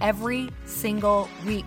every single week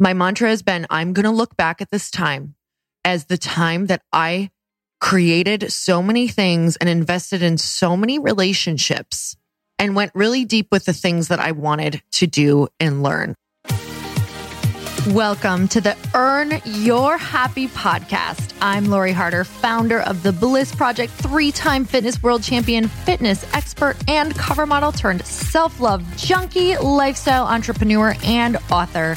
My mantra has been I'm going to look back at this time as the time that I created so many things and invested in so many relationships and went really deep with the things that I wanted to do and learn. Welcome to the Earn Your Happy podcast. I'm Lori Harder, founder of the Bliss Project, three time fitness world champion, fitness expert, and cover model turned self love junkie, lifestyle entrepreneur, and author.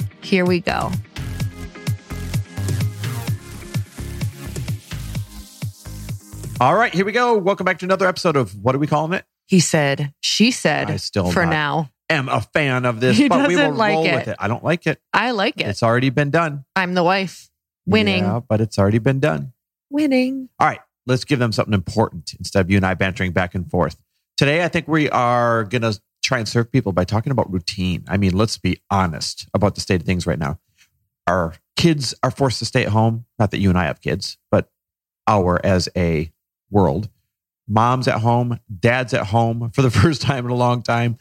Here we go. All right, here we go. Welcome back to another episode of what are we calling it? He said, she said, I still for now. Am a fan of this, He but we will like roll it. with it. I don't like it. I like it. It's already been done. I'm the wife. Winning. Yeah, but it's already been done. Winning. All right, let's give them something important instead of you and I bantering back and forth. Today, I think we are going to try and serve people by talking about routine. I mean, let's be honest about the state of things right now. Our kids are forced to stay at home. Not that you and I have kids, but our as a world. Mom's at home, dad's at home for the first time in a long time.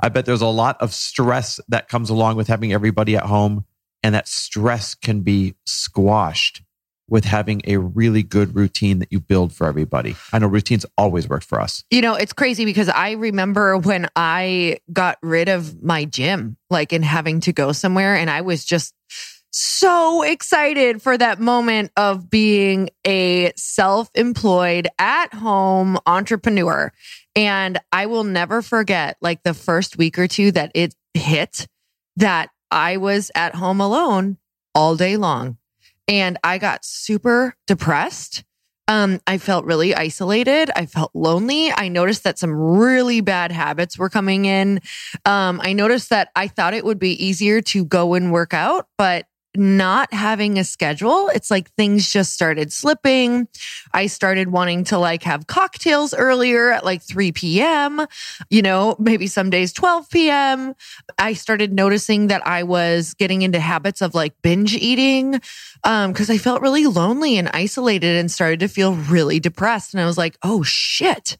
I bet there's a lot of stress that comes along with having everybody at home, and that stress can be squashed with having a really good routine that you build for everybody. I know routines always work for us. You know, it's crazy because I remember when I got rid of my gym, like in having to go somewhere, and I was just so excited for that moment of being a self employed at home entrepreneur. And I will never forget like the first week or two that it hit that I was at home alone all day long. And I got super depressed. Um, I felt really isolated. I felt lonely. I noticed that some really bad habits were coming in. Um, I noticed that I thought it would be easier to go and work out, but not having a schedule, it's like things just started slipping. I started wanting to like have cocktails earlier at like 3 p.m., you know, maybe some days 12 p.m. I started noticing that I was getting into habits of like binge eating um because I felt really lonely and isolated and started to feel really depressed and I was like, "Oh shit."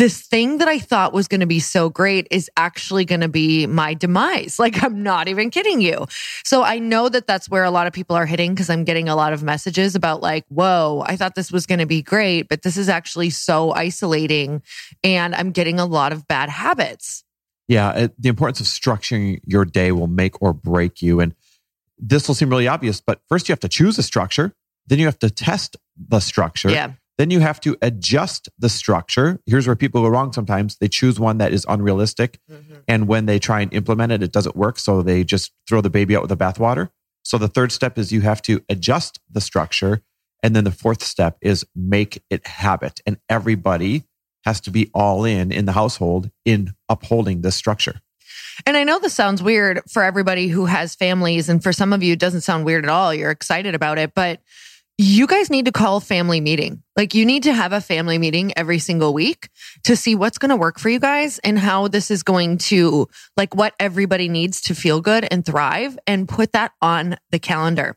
This thing that I thought was going to be so great is actually going to be my demise. Like, I'm not even kidding you. So I know that that's where a lot of people are hitting because I'm getting a lot of messages about, like, whoa, I thought this was going to be great, but this is actually so isolating. And I'm getting a lot of bad habits. Yeah. It, the importance of structuring your day will make or break you. And this will seem really obvious, but first you have to choose a structure. Then you have to test the structure. Yeah. Then you have to adjust the structure. Here's where people go wrong sometimes. They choose one that is unrealistic. Mm-hmm. And when they try and implement it, it doesn't work. So they just throw the baby out with the bathwater. So the third step is you have to adjust the structure. And then the fourth step is make it habit. And everybody has to be all in in the household in upholding this structure. And I know this sounds weird for everybody who has families. And for some of you, it doesn't sound weird at all. You're excited about it. But you guys need to call family meeting. Like you need to have a family meeting every single week to see what's going to work for you guys and how this is going to like what everybody needs to feel good and thrive and put that on the calendar.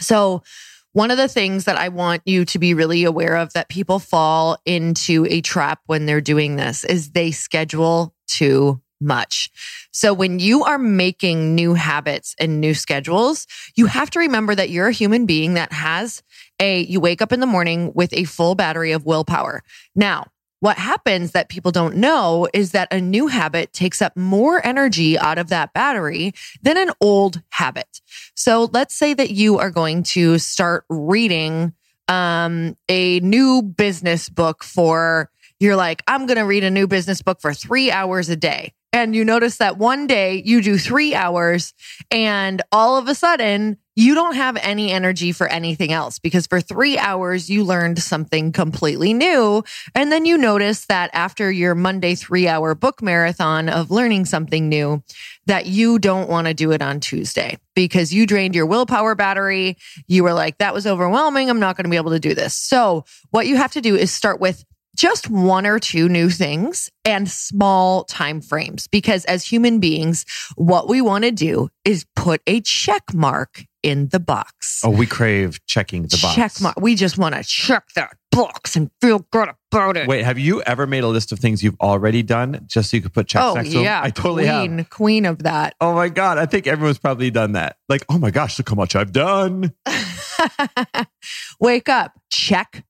So one of the things that I want you to be really aware of that people fall into a trap when they're doing this is they schedule too much. So when you are making new habits and new schedules, you have to remember that you're a human being that has a, you wake up in the morning with a full battery of willpower. Now, what happens that people don't know is that a new habit takes up more energy out of that battery than an old habit. So let's say that you are going to start reading um, a new business book for, you're like, I'm going to read a new business book for three hours a day and you notice that one day you do three hours and all of a sudden you don't have any energy for anything else because for three hours you learned something completely new. And then you notice that after your Monday three hour book marathon of learning something new, that you don't want to do it on Tuesday because you drained your willpower battery. You were like, that was overwhelming. I'm not going to be able to do this. So what you have to do is start with just one or two new things and small time frames. Because as human beings what we want to do is put a check mark in the box. Oh we crave checking the box. Check mark. We just want to check that box and feel good about it. Wait have you ever made a list of things you've already done just so you could put checks oh, next to yeah, them i totally queen, have queen of that. Oh my god. I think everyone's probably done that. Like oh my gosh look how much i've done. Wake up. Check.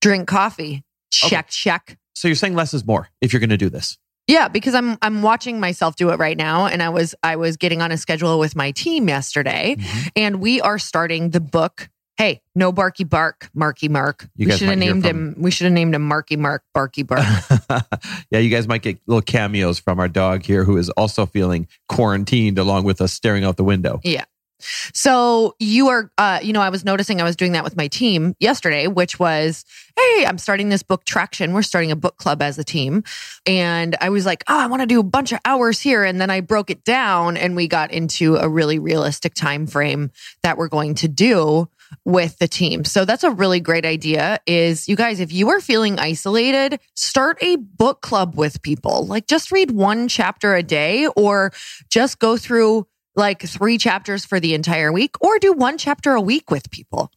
Drink coffee check, okay. check. So you're saying less is more if you're going to do this. Yeah, because I'm I'm watching myself do it right now and I was I was getting on a schedule with my team yesterday mm-hmm. and we are starting the book Hey, no Barky Bark, Marky Mark. You we should have named him. We should have named him Marky Mark, Barky Bark. yeah, you guys might get little cameos from our dog here, who is also feeling quarantined along with us, staring out the window. Yeah, so you are, uh, you know, I was noticing I was doing that with my team yesterday, which was, hey, I'm starting this book traction. We're starting a book club as a team. And I was like, oh, I want to do a bunch of hours here. And then I broke it down and we got into a really realistic time frame that we're going to do with the team. So that's a really great idea is you guys, if you are feeling isolated, start a book club with people. Like just read one chapter a day or just go through like three chapters for the entire week or do one chapter a week with people.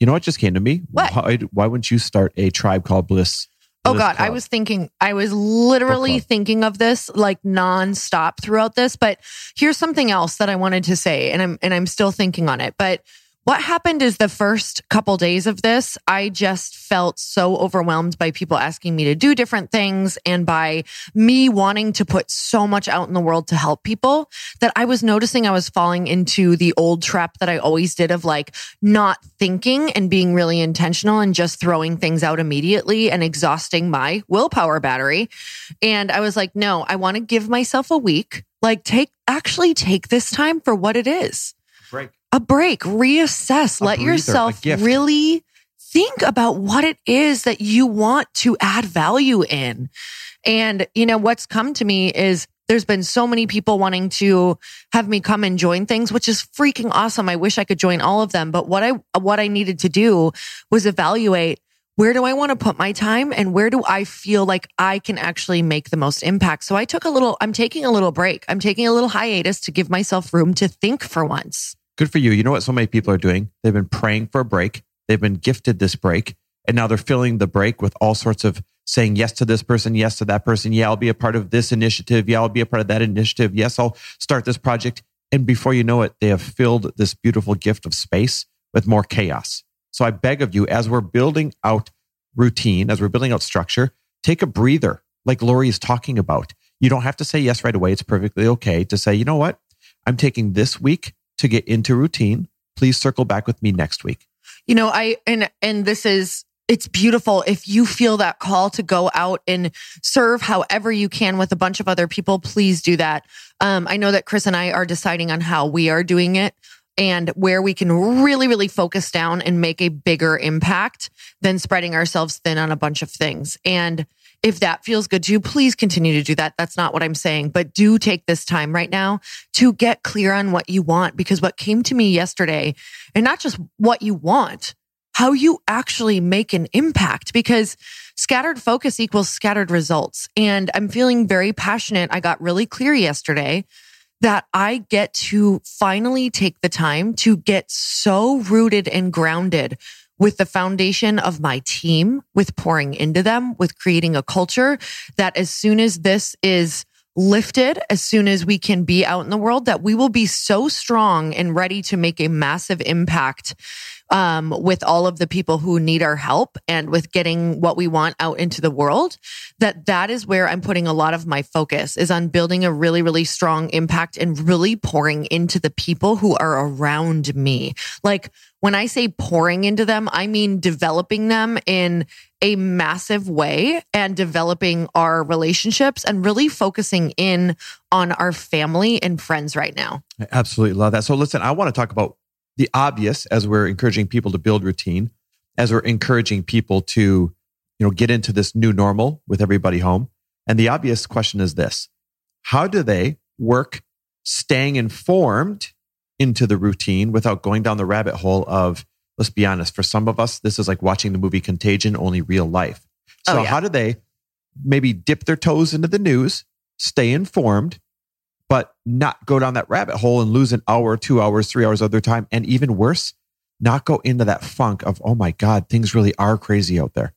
You know what just came to me? What? Why, why wouldn't you start a tribe called Bliss? Oh God, Club? I was thinking, I was literally thinking of this like nonstop throughout this. But here's something else that I wanted to say, and I'm and I'm still thinking on it. But what happened is the first couple days of this, I just felt so overwhelmed by people asking me to do different things and by me wanting to put so much out in the world to help people that I was noticing I was falling into the old trap that I always did of like not thinking and being really intentional and just throwing things out immediately and exhausting my willpower battery. And I was like, no, I want to give myself a week. Like take, actually take this time for what it is Break. A break, reassess, A let breather, yourself really think about what it is that you want to add value in. And, you know, what's come to me is there's been so many people wanting to have me come and join things, which is freaking awesome. I wish I could join all of them. But what I, what I needed to do was evaluate where do I want to put my time and where do I feel like I can actually make the most impact? So I took a little, I'm taking a little break. I'm taking a little hiatus to give myself room to think for once. Good for you. You know what so many people are doing? They've been praying for a break. They've been gifted this break. And now they're filling the break with all sorts of saying yes to this person, yes to that person. Yeah, I'll be a part of this initiative. Yeah, I'll be a part of that initiative. Yes, I'll start this project. And before you know it, they have filled this beautiful gift of space with more chaos. So I beg of you, as we're building out routine, as we're building out structure, take a breather like Lori is talking about. You don't have to say yes right away. It's perfectly okay to say, you know what? I'm taking this week to get into routine. Please circle back with me next week. you know i and and this is it's beautiful if you feel that call to go out and serve however you can with a bunch of other people please do that um, i know that chris and i are deciding on how we are doing it and where we can really really focus down and make a bigger impact than spreading ourselves thin on a bunch of things and if that feels good to you, please continue to do that. That's not what I'm saying, but do take this time right now to get clear on what you want. Because what came to me yesterday, and not just what you want, how you actually make an impact because scattered focus equals scattered results. And I'm feeling very passionate. I got really clear yesterday that I get to finally take the time to get so rooted and grounded with the foundation of my team, with pouring into them, with creating a culture that as soon as this is lifted, as soon as we can be out in the world, that we will be so strong and ready to make a massive impact um, with all of the people who need our help and with getting what we want out into the world that that is where i'm putting a lot of my focus is on building a really really strong impact and really pouring into the people who are around me like when i say pouring into them i mean developing them in a massive way and developing our relationships and really focusing in on our family and friends right now I absolutely love that. So listen, I want to talk about the obvious as we're encouraging people to build routine, as we're encouraging people to, you know, get into this new normal with everybody home. And the obvious question is this. How do they work staying informed into the routine without going down the rabbit hole of, let's be honest, for some of us, this is like watching the movie Contagion, only real life. Oh, so Oh, yeah. how do they maybe dip their toes into the news, stay informed, but not go down that rabbit hole and lose an hour, two hours, three hours of their time. And even worse, not go into that funk of, oh my God, things really are crazy out there.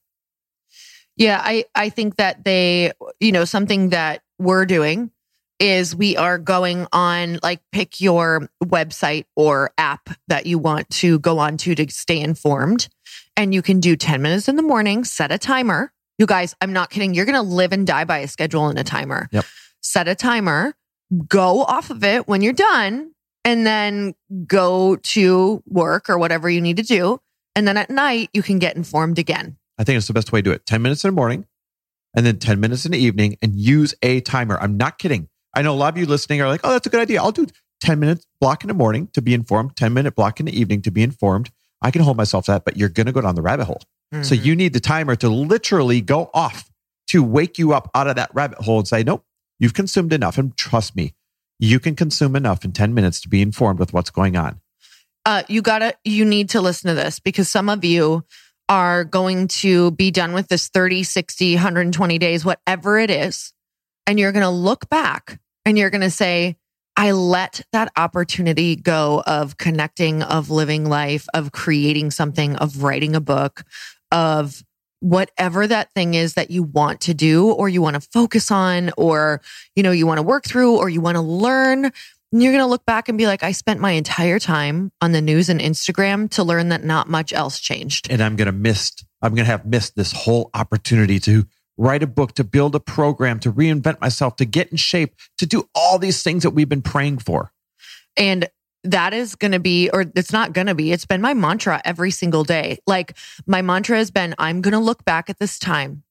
Yeah, I, I think that they, you know, something that we're doing is we are going on like pick your website or app that you want to go on to to stay informed. And you can do 10 minutes in the morning, set a timer. You guys, I'm not kidding. You're going to live and die by a schedule and a timer. Yep. Set a timer, go off of it when you're done, and then go to work or whatever you need to do. And then at night, you can get informed again. I think it's the best way to do it. 10 minutes in the morning and then 10 minutes in the evening and use a timer. I'm not kidding. I know a lot of you listening are like, oh, that's a good idea. I'll do 10 minutes block in the morning to be informed, 10 minute block in the evening to be informed. I can hold myself to that, but you're going to go down the rabbit hole. So Mhm. you need the timer to literally go off to wake you up out of that rabbit hole and say, nope, you've consumed enough. And trust me, you can consume enough in 10 minutes to be informed with what's going on. uh, you gotta, you need to listen to this because some of you are going to be done with this 30, 60, 120 days, whatever it is. And you're to look back and you're to say, I let that opportunity go of connecting, of living life, of creating something, of writing a book, of whatever that thing is that you want to do or you want to focus on or, you know, you want to work through or you want to learn. You're going to look back and be like, I spent my entire time on the news and Instagram to learn that not much else changed. And I'm going to miss, I'm going to have missed this whole opportunity to write a book, to build a program, to reinvent myself, to get in shape, to do all these things that we've been praying for. And that is going to be, or it's not going to be, it's been my mantra every single day. Like my mantra has been, I'm going to look back at this time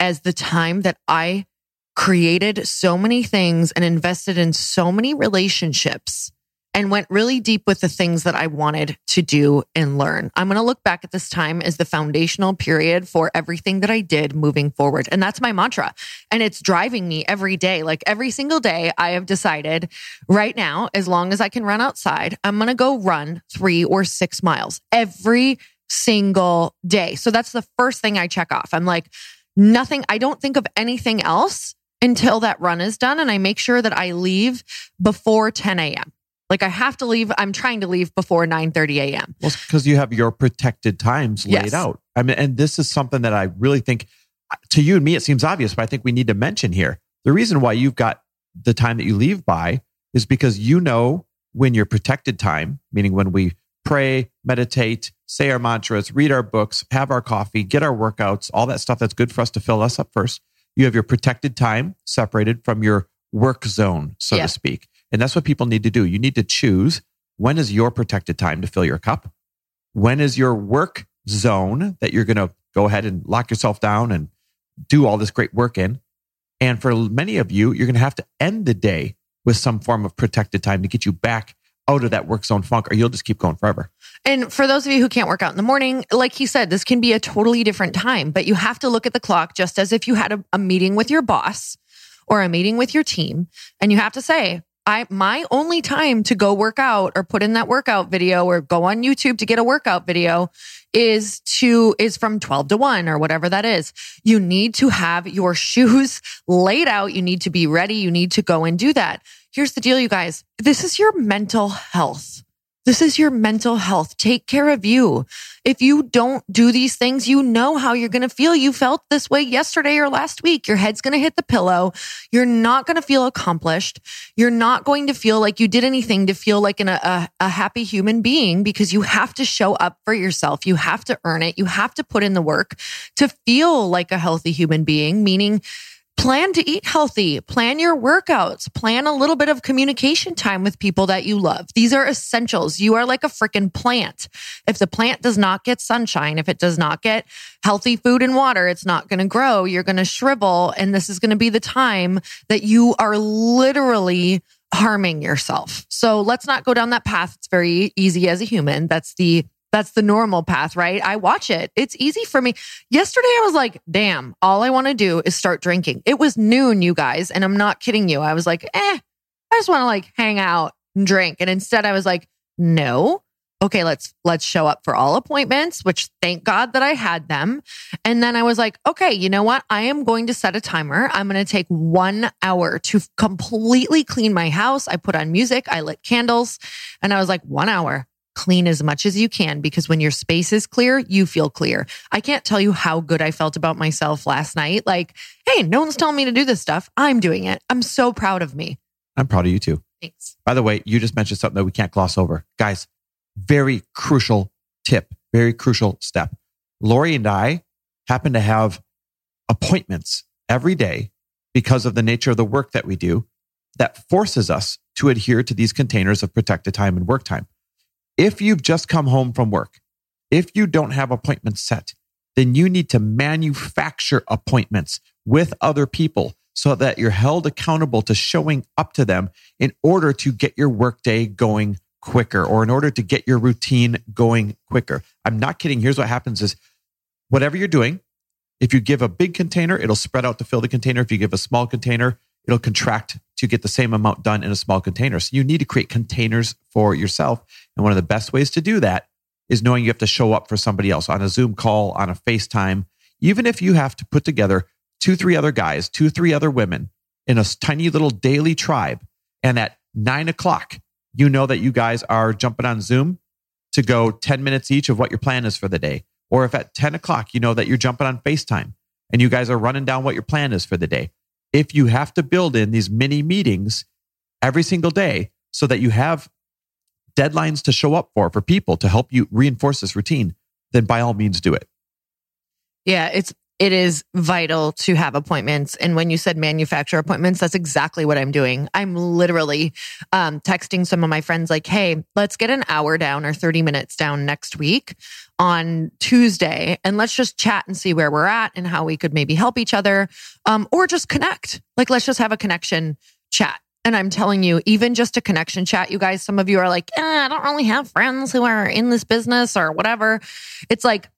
as the time that I created so many things and invested in so many relationships and went really deep with the things that I wanted to do and learn. I'm going to look back at this time as the foundational period for everything that I did moving forward. And that's my mantra. And it's driving me every day. Like every single day, I have decided right now, as long as I can run outside, I'm going to go run three or six miles every single day. So that's the first thing I check off. I'm like, nothing, I don't think of anything else until that run is done. And I make sure that I leave before 10 a.m. Like I have to leave. I'm trying to leave before 9 30 a.m. Well, because you have your protected times laid out. I mean, and this is something that I really think uh, to you and me, it seems obvious, but I think we need to mention here. The reason why you've got the time that you leave by is because you know when your protected time, meaning when we pray, meditate, say our mantras, read our books, have our coffee, get our workouts, all that stuff that's good for us to fill us up first. You have your protected time separated from your work zone, so Yeah. to speak. And that's what people need to do. You need to choose when is your protected time to fill your cup? When is your work zone that you're going to go ahead and lock yourself down and do all this great work in? And for many of you, you're going to have to end the day with some form of protected time to get you back out of that work zone funk, or you'll just keep going forever. And for those of you who can't work out in the morning, like he said, this can be a totally different time, but you have to look at the clock just as if you had a, a meeting with your boss or a meeting with your team. And you have to say, I, my only time to go work out or put in that workout video or go on YouTube to get a workout video is to, is from 12 to 1 or whatever that is. You need to have your shoes laid out. You need to be ready. You need to go and do that. Here's the deal, you guys. This is your mental health. This is your mental health. Take care of you. If you don't do these things, you know how you're going to feel. You felt this way yesterday or last week. Your head's going to hit the pillow. You're not going to feel accomplished. You're not going to feel like you did anything to feel like an, a, a happy human being because you have to show up for yourself. You have to earn it. You have to put in the work to feel like a healthy human being, meaning plan to eat healthy, plan your workouts, plan a little bit of communication time with people that you love. These are essentials. You are like a freaking plant. If the plant does not get sunshine, if it does not get healthy food and water, it's not going to grow. You're going to shrivel. And this is going to be the time that you are literally harming yourself. So let's not go down that path. It's very easy as a human. That's the that's the normal path, right? I watch it. It's easy for me. Yesterday, I was like, damn, all I want to do is start drinking. It was noon, you guys, and I'm not kidding you. I was like, eh, I just want to like hang out and drink. And instead, I was like, no. Okay, let's let's show up for all appointments, which thank God that I had them. And then I was like, okay, you know what? I am going to set a timer. I'm going to take 1 hour to completely clean my house. I put on music, I lit candles, and I was like, 1 hour clean as much as you can because when your space is clear, you feel clear. I can't tell you how good I felt about myself last night. Like, hey, no one's telling me to do this stuff. I'm doing it. I'm so proud of me. I'm proud of you too. Thanks. By the way, you just mentioned something that we can't gloss over. Guys, very crucial tip, very crucial step. Lori and I happen to have appointments every day because of the nature of the work that we do that forces us to adhere to these containers of protected time and work time. If you've just come home from work, if you don't have appointments set, then you need to manufacture appointments with other people so that you're held accountable to showing up to them in order to get your workday going quicker or in order to get your routine going quicker. I'm not kidding. Here's what happens is whatever you're doing, if you give a big container, it'll spread out to fill the container. If you give a small container, it'll contract to get the same amount done in a small container. So you need to create containers for yourself. And one of the best ways to do that is knowing you have to show up for somebody else on a Zoom call, on a FaceTime, even if you have to put together two, three other guys, two, three other women in a tiny little daily tribe. And at nine o'clock, you know that you guys are jumping on Zoom to go 10 minutes each of what your plan is for the day. Or if at 10 o'clock, you know that you're jumping on FaceTime and you guys are running down what your plan is for the day. If you have to build in these mini meetings every single day so that you have deadlines to show up for for people to help you reinforce this routine, then by all means do it. Yeah, it's it is vital to have appointments. And when you said manufacturer appointments, that's exactly what I'm doing. I'm literally um, texting some of my friends, like, hey, let's get an hour down or 30 minutes down next week on Tuesday and let's just chat and see where we're at and how we could maybe help each other um, or just connect. Like, let's just have a connection chat. And I'm telling you, even just a connection chat, you guys, some of you are like, eh, I don't really have friends who are in this business or whatever. It's like,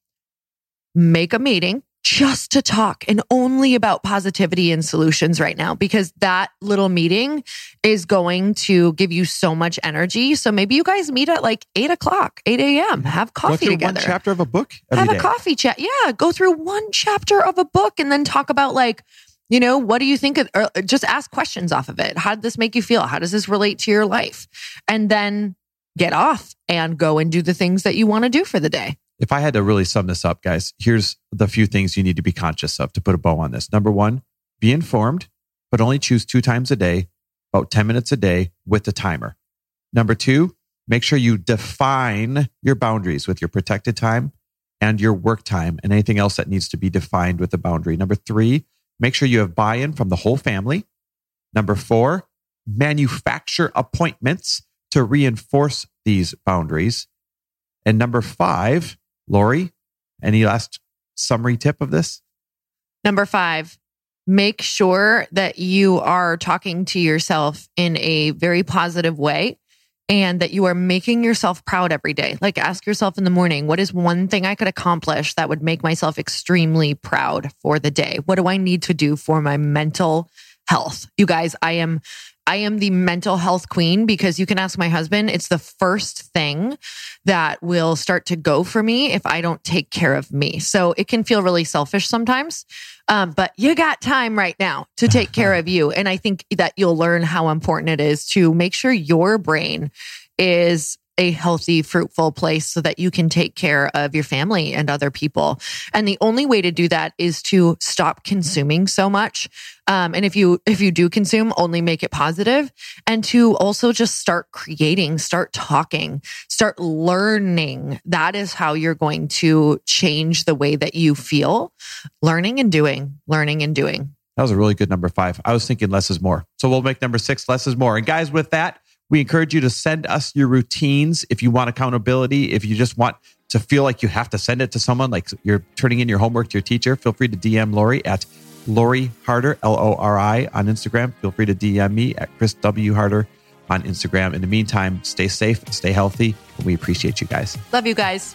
make a meeting just to talk and only about positivity and solutions right now because that little meeting is going to give you so much energy. So maybe you guys meet at like eight o'clock, 8 a.m., mm-hmm. have coffee Go together. One chapter of a book. have day. a coffee chat. Yeah. Go through one chapter of a book and then talk about like, you know, what do you think? Of, or uh, just ask questions off of it. How did this make you feel? How does this relate to your life? And then get off and go and do the things that you want to do for the day if I had to really sum this up, guys, here's the few things you need to be conscious of to put a bow on this. Number one, be informed, but only choose two times a day, about 10 minutes a day with the timer. Number two, make sure you define your boundaries with your protected time and your work time and anything else that needs to be defined with the boundary. Number three, make sure you have buy in from the whole family. Number four, manufacture appointments to reinforce these boundaries. And number five, Lori, any last summary tip of this? Number five, make sure that you are talking to yourself in a very positive way and that you are making yourself proud every day. Like ask yourself in the morning, what is one thing I could accomplish that would make myself extremely proud for the day? What do I need to do for my mental health? You guys, I am I am the mental health queen because you can ask my husband. It's the first thing that will start to go for me if I don't take care of me. So it can feel really selfish sometimes. Um, but you got time right now to take care of you. And I think that you'll learn how important it is to make sure your brain is a healthy, fruitful place so that you can take care of your family and other people. And the only way to do that is to stop consuming so much. Um, and if you if you do consume, only make it positive, and to also just start creating, start talking, start learning. That is how you're going to change the way that you feel. Learning and doing, learning and doing. That was a really good number five. I was thinking less is more. So we'll make number six less is more. And guys, with that, we encourage you to send us your routines if you want accountability. If you just want to feel like you have to send it to someone, like you're turning in your homework to your teacher, feel free to DM Lori at Lori Harder, L O R I, on Instagram. Feel free to DM me at Chris W. Harder on Instagram. In the meantime, stay safe, stay healthy. And we appreciate you guys. Love you guys.